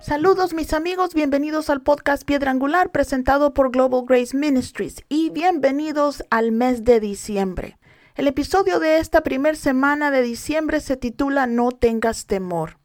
Saludos mis amigos, bienvenidos al podcast Piedra Angular presentado por Global Grace Ministries y bienvenidos al mes de diciembre. El episodio de esta primera semana de diciembre se titula No tengas temor.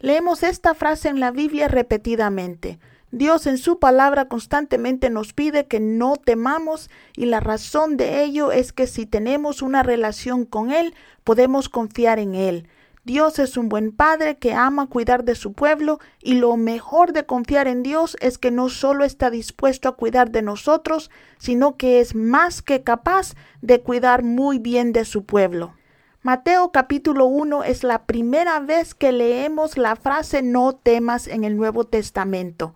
Leemos esta frase en la Biblia repetidamente. Dios en su palabra constantemente nos pide que no temamos y la razón de ello es que si tenemos una relación con Él, podemos confiar en Él. Dios es un buen padre que ama cuidar de su pueblo y lo mejor de confiar en Dios es que no solo está dispuesto a cuidar de nosotros, sino que es más que capaz de cuidar muy bien de su pueblo. Mateo capítulo 1 es la primera vez que leemos la frase no temas en el Nuevo Testamento.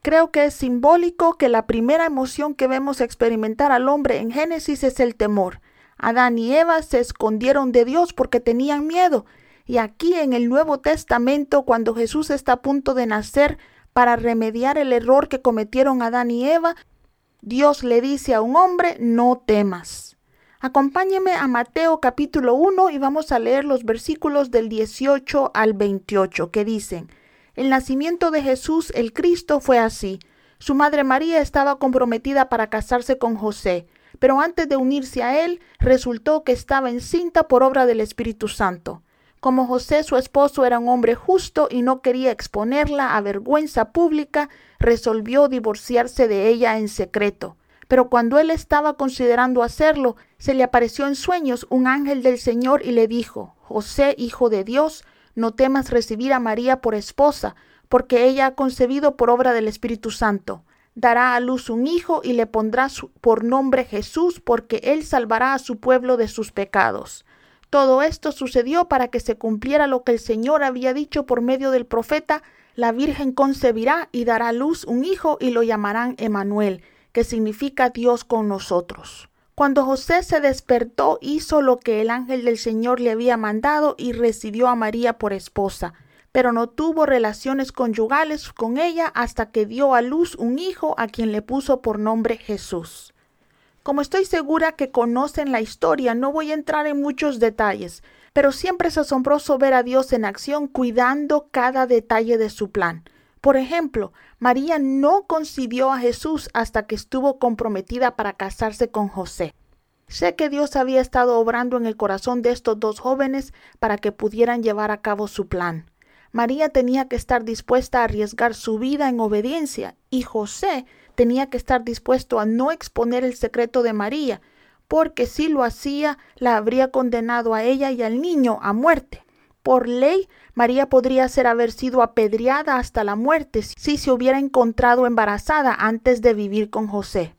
Creo que es simbólico que la primera emoción que vemos experimentar al hombre en Génesis es el temor. Adán y Eva se escondieron de Dios porque tenían miedo y aquí en el Nuevo Testamento, cuando Jesús está a punto de nacer para remediar el error que cometieron Adán y Eva, Dios le dice a un hombre, no temas. Acompáñeme a Mateo capítulo 1 y vamos a leer los versículos del 18 al 28 que dicen, el nacimiento de Jesús el Cristo fue así. Su madre María estaba comprometida para casarse con José, pero antes de unirse a él resultó que estaba encinta por obra del Espíritu Santo. Como José, su esposo, era un hombre justo y no quería exponerla a vergüenza pública, resolvió divorciarse de ella en secreto. Pero cuando él estaba considerando hacerlo, se le apareció en sueños un ángel del Señor y le dijo, José, hijo de Dios, no temas recibir a María por esposa, porque ella ha concebido por obra del Espíritu Santo. Dará a luz un hijo y le pondrá por nombre Jesús, porque él salvará a su pueblo de sus pecados. Todo esto sucedió para que se cumpliera lo que el Señor había dicho por medio del profeta, la Virgen concebirá y dará a luz un hijo y lo llamarán Emanuel, que significa Dios con nosotros. Cuando José se despertó, hizo lo que el ángel del Señor le había mandado y recibió a María por esposa, pero no tuvo relaciones conyugales con ella hasta que dio a luz un hijo a quien le puso por nombre Jesús. Como estoy segura que conocen la historia, no voy a entrar en muchos detalles, pero siempre es asombroso ver a Dios en acción cuidando cada detalle de su plan. Por ejemplo, María no concibió a Jesús hasta que estuvo comprometida para casarse con José. Sé que Dios había estado obrando en el corazón de estos dos jóvenes para que pudieran llevar a cabo su plan. María tenía que estar dispuesta a arriesgar su vida en obediencia y José tenía que estar dispuesto a no exponer el secreto de María, porque si lo hacía, la habría condenado a ella y al niño a muerte. Por ley, María podría ser haber sido apedreada hasta la muerte si se hubiera encontrado embarazada antes de vivir con José.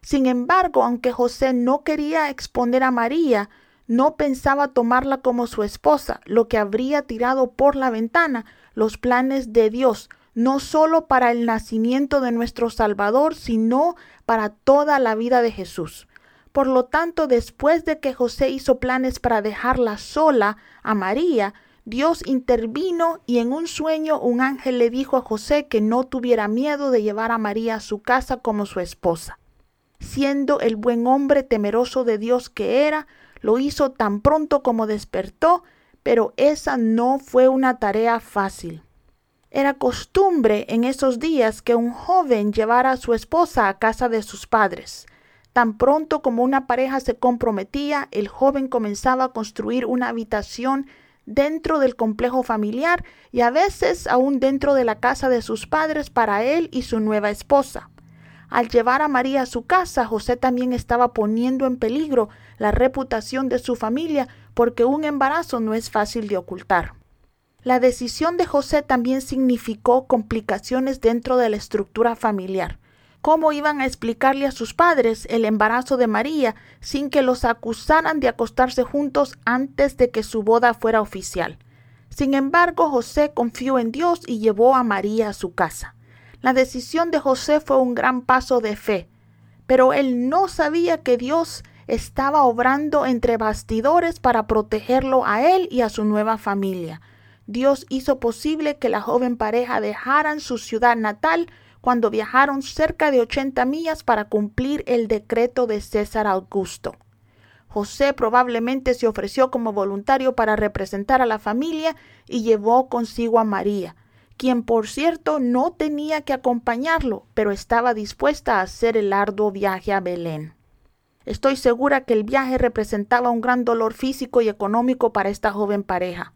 Sin embargo, aunque José no quería exponer a María, no pensaba tomarla como su esposa, lo que habría tirado por la ventana los planes de Dios, no solo para el nacimiento de nuestro Salvador, sino para toda la vida de Jesús. Por lo tanto, después de que José hizo planes para dejarla sola a María, Dios intervino y en un sueño un ángel le dijo a José que no tuviera miedo de llevar a María a su casa como su esposa. Siendo el buen hombre temeroso de Dios que era, lo hizo tan pronto como despertó, pero esa no fue una tarea fácil. Era costumbre en esos días que un joven llevara a su esposa a casa de sus padres. Tan pronto como una pareja se comprometía, el joven comenzaba a construir una habitación dentro del complejo familiar y a veces aún dentro de la casa de sus padres para él y su nueva esposa. Al llevar a María a su casa, José también estaba poniendo en peligro la reputación de su familia porque un embarazo no es fácil de ocultar. La decisión de José también significó complicaciones dentro de la estructura familiar. ¿Cómo iban a explicarle a sus padres el embarazo de María sin que los acusaran de acostarse juntos antes de que su boda fuera oficial? Sin embargo, José confió en Dios y llevó a María a su casa. La decisión de José fue un gran paso de fe, pero él no sabía que Dios estaba obrando entre bastidores para protegerlo a él y a su nueva familia. Dios hizo posible que la joven pareja dejaran su ciudad natal cuando viajaron cerca de 80 millas para cumplir el decreto de César Augusto. José probablemente se ofreció como voluntario para representar a la familia y llevó consigo a María, quien por cierto no tenía que acompañarlo, pero estaba dispuesta a hacer el arduo viaje a Belén. Estoy segura que el viaje representaba un gran dolor físico y económico para esta joven pareja.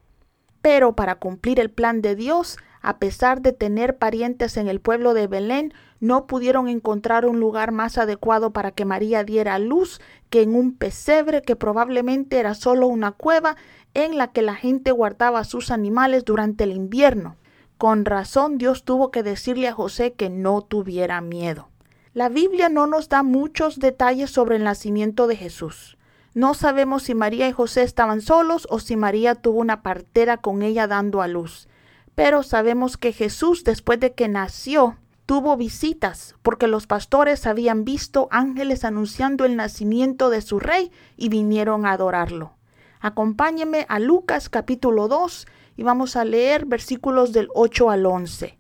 Pero para cumplir el plan de Dios, a pesar de tener parientes en el pueblo de Belén, no pudieron encontrar un lugar más adecuado para que María diera luz que en un pesebre que probablemente era solo una cueva en la que la gente guardaba sus animales durante el invierno. Con razón Dios tuvo que decirle a José que no tuviera miedo. La Biblia no nos da muchos detalles sobre el nacimiento de Jesús. No sabemos si María y José estaban solos o si María tuvo una partera con ella dando a luz pero sabemos que Jesús después de que nació tuvo visitas porque los pastores habían visto ángeles anunciando el nacimiento de su rey y vinieron a adorarlo. Acompáñeme a Lucas capítulo 2 y vamos a leer versículos del 8 al 11,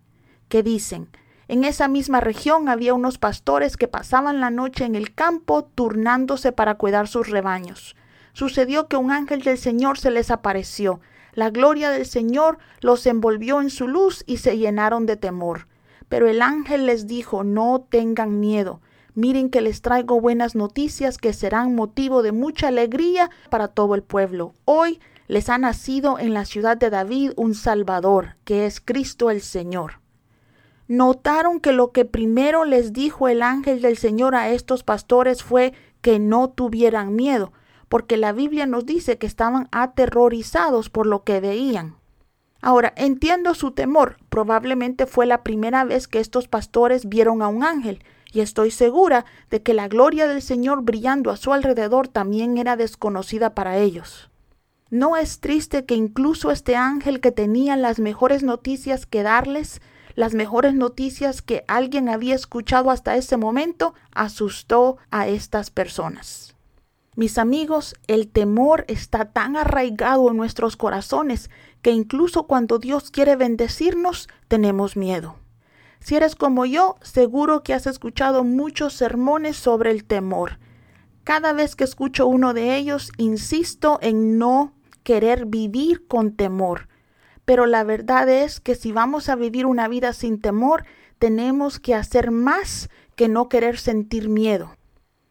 que dicen, en esa misma región había unos pastores que pasaban la noche en el campo turnándose para cuidar sus rebaños. Sucedió que un ángel del Señor se les apareció la gloria del Señor los envolvió en su luz y se llenaron de temor. Pero el ángel les dijo, no tengan miedo. Miren que les traigo buenas noticias que serán motivo de mucha alegría para todo el pueblo. Hoy les ha nacido en la ciudad de David un Salvador, que es Cristo el Señor. Notaron que lo que primero les dijo el ángel del Señor a estos pastores fue que no tuvieran miedo, porque la Biblia nos dice que estaban aterrorizados por lo que veían. Ahora, entiendo su temor. Probablemente fue la primera vez que estos pastores vieron a un ángel, y estoy segura de que la gloria del Señor brillando a su alrededor también era desconocida para ellos. ¿No es triste que incluso este ángel que tenía las mejores noticias que darles, las mejores noticias que alguien había escuchado hasta ese momento, asustó a estas personas? Mis amigos, el temor está tan arraigado en nuestros corazones que incluso cuando Dios quiere bendecirnos, tenemos miedo. Si eres como yo, seguro que has escuchado muchos sermones sobre el temor. Cada vez que escucho uno de ellos, insisto en no querer vivir con temor. Pero la verdad es que si vamos a vivir una vida sin temor, tenemos que hacer más que no querer sentir miedo.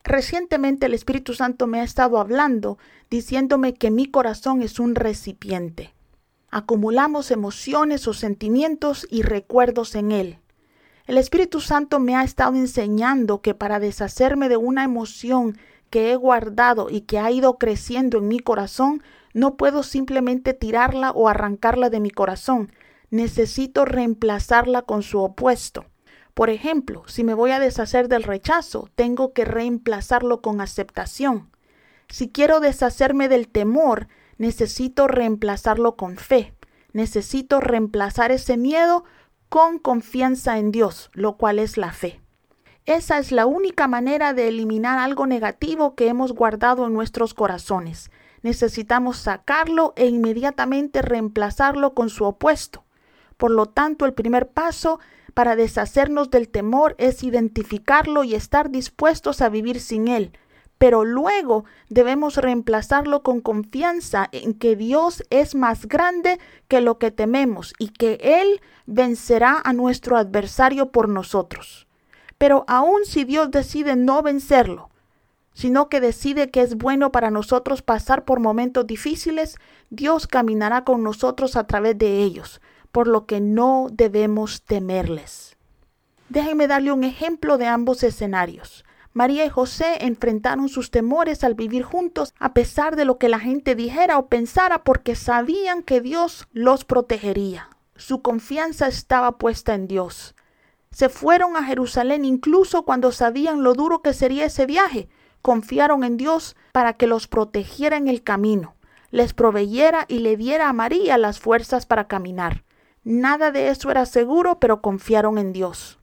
Recientemente el Espíritu Santo me ha estado hablando, diciéndome que mi corazón es un recipiente. Acumulamos emociones o sentimientos y recuerdos en él. El Espíritu Santo me ha estado enseñando que para deshacerme de una emoción que he guardado y que ha ido creciendo en mi corazón, no puedo simplemente tirarla o arrancarla de mi corazón. Necesito reemplazarla con su opuesto. Por ejemplo, si me voy a deshacer del rechazo, tengo que reemplazarlo con aceptación. Si quiero deshacerme del temor, necesito reemplazarlo con fe. Necesito reemplazar ese miedo con confianza en Dios, lo cual es la fe. Esa es la única manera de eliminar algo negativo que hemos guardado en nuestros corazones. Necesitamos sacarlo e inmediatamente reemplazarlo con su opuesto. Por lo tanto, el primer paso para deshacernos del temor es identificarlo y estar dispuestos a vivir sin él. Pero luego debemos reemplazarlo con confianza en que Dios es más grande que lo que tememos y que Él vencerá a nuestro adversario por nosotros. Pero aun si Dios decide no vencerlo, sino que decide que es bueno para nosotros pasar por momentos difíciles, Dios caminará con nosotros a través de ellos por lo que no debemos temerles. Déjenme darle un ejemplo de ambos escenarios. María y José enfrentaron sus temores al vivir juntos a pesar de lo que la gente dijera o pensara porque sabían que Dios los protegería. Su confianza estaba puesta en Dios. Se fueron a Jerusalén incluso cuando sabían lo duro que sería ese viaje. Confiaron en Dios para que los protegiera en el camino, les proveyera y le diera a María las fuerzas para caminar. Nada de eso era seguro, pero confiaron en Dios.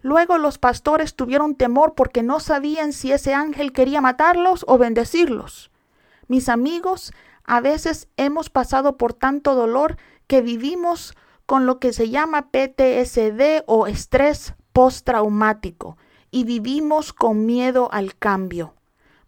Luego los pastores tuvieron temor porque no sabían si ese ángel quería matarlos o bendecirlos. Mis amigos, a veces hemos pasado por tanto dolor que vivimos con lo que se llama PTSD o estrés postraumático y vivimos con miedo al cambio.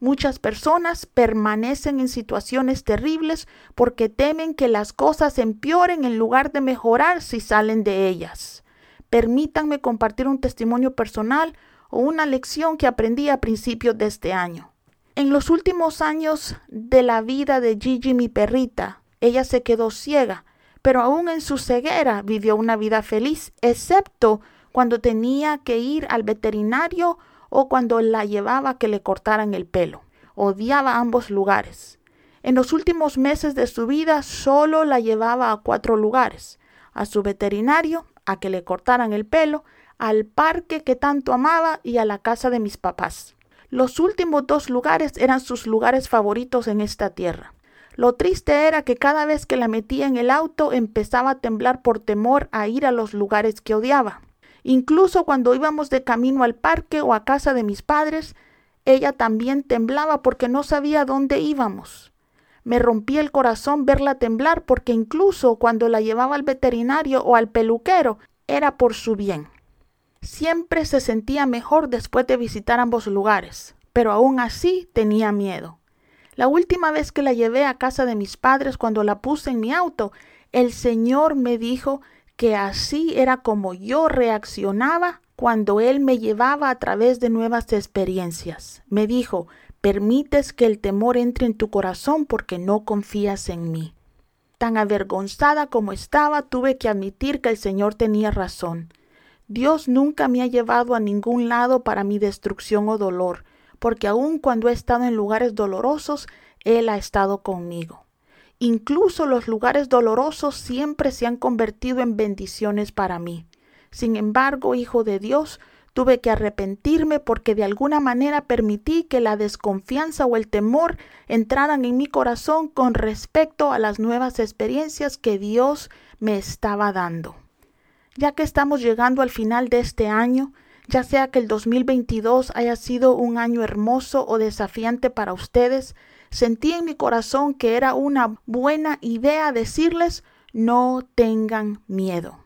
Muchas personas permanecen en situaciones terribles porque temen que las cosas empeoren en lugar de mejorar si salen de ellas. Permítanme compartir un testimonio personal o una lección que aprendí a principios de este año. En los últimos años de la vida de Gigi, mi perrita, ella se quedó ciega, pero aún en su ceguera vivió una vida feliz, excepto cuando tenía que ir al veterinario o cuando la llevaba a que le cortaran el pelo. Odiaba ambos lugares. En los últimos meses de su vida solo la llevaba a cuatro lugares, a su veterinario, a que le cortaran el pelo, al parque que tanto amaba y a la casa de mis papás. Los últimos dos lugares eran sus lugares favoritos en esta tierra. Lo triste era que cada vez que la metía en el auto empezaba a temblar por temor a ir a los lugares que odiaba. Incluso cuando íbamos de camino al parque o a casa de mis padres, ella también temblaba porque no sabía dónde íbamos. Me rompía el corazón verla temblar porque incluso cuando la llevaba al veterinario o al peluquero era por su bien. Siempre se sentía mejor después de visitar ambos lugares, pero aún así tenía miedo. La última vez que la llevé a casa de mis padres cuando la puse en mi auto, el Señor me dijo que así era como yo reaccionaba cuando Él me llevaba a través de nuevas experiencias. Me dijo, permites que el temor entre en tu corazón porque no confías en mí. Tan avergonzada como estaba, tuve que admitir que el Señor tenía razón. Dios nunca me ha llevado a ningún lado para mi destrucción o dolor, porque aun cuando he estado en lugares dolorosos, Él ha estado conmigo. Incluso los lugares dolorosos siempre se han convertido en bendiciones para mí. Sin embargo, Hijo de Dios, tuve que arrepentirme porque de alguna manera permití que la desconfianza o el temor entraran en mi corazón con respecto a las nuevas experiencias que Dios me estaba dando. Ya que estamos llegando al final de este año, ya sea que el 2022 haya sido un año hermoso o desafiante para ustedes, Sentí en mi corazón que era una buena idea decirles no tengan miedo.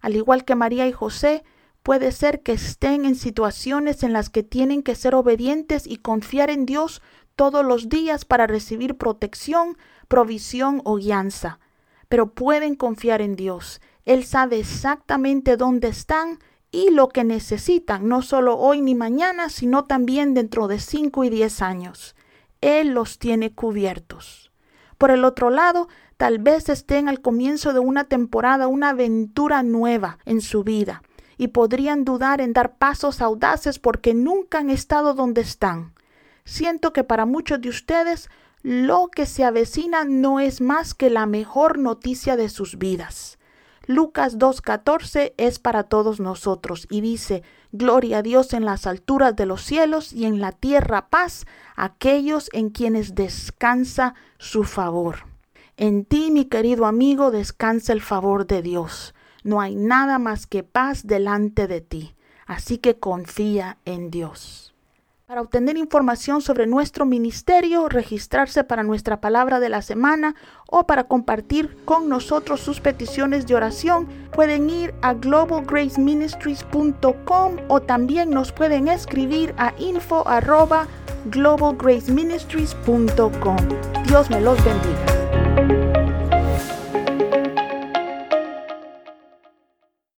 Al igual que María y José, puede ser que estén en situaciones en las que tienen que ser obedientes y confiar en Dios todos los días para recibir protección, provisión o guianza. Pero pueden confiar en Dios. Él sabe exactamente dónde están y lo que necesitan, no solo hoy ni mañana, sino también dentro de cinco y diez años. Él los tiene cubiertos. Por el otro lado, tal vez estén al comienzo de una temporada, una aventura nueva en su vida, y podrían dudar en dar pasos audaces porque nunca han estado donde están. Siento que para muchos de ustedes lo que se avecina no es más que la mejor noticia de sus vidas. Lucas 2.14 es para todos nosotros y dice, Gloria a Dios en las alturas de los cielos y en la tierra paz a aquellos en quienes descansa su favor. En ti, mi querido amigo, descansa el favor de Dios. No hay nada más que paz delante de ti. Así que confía en Dios. Para obtener información sobre nuestro ministerio, registrarse para nuestra palabra de la semana o para compartir con nosotros sus peticiones de oración, pueden ir a globalgraceministries.com o también nos pueden escribir a info globalgraceministries.com. Dios me los bendiga.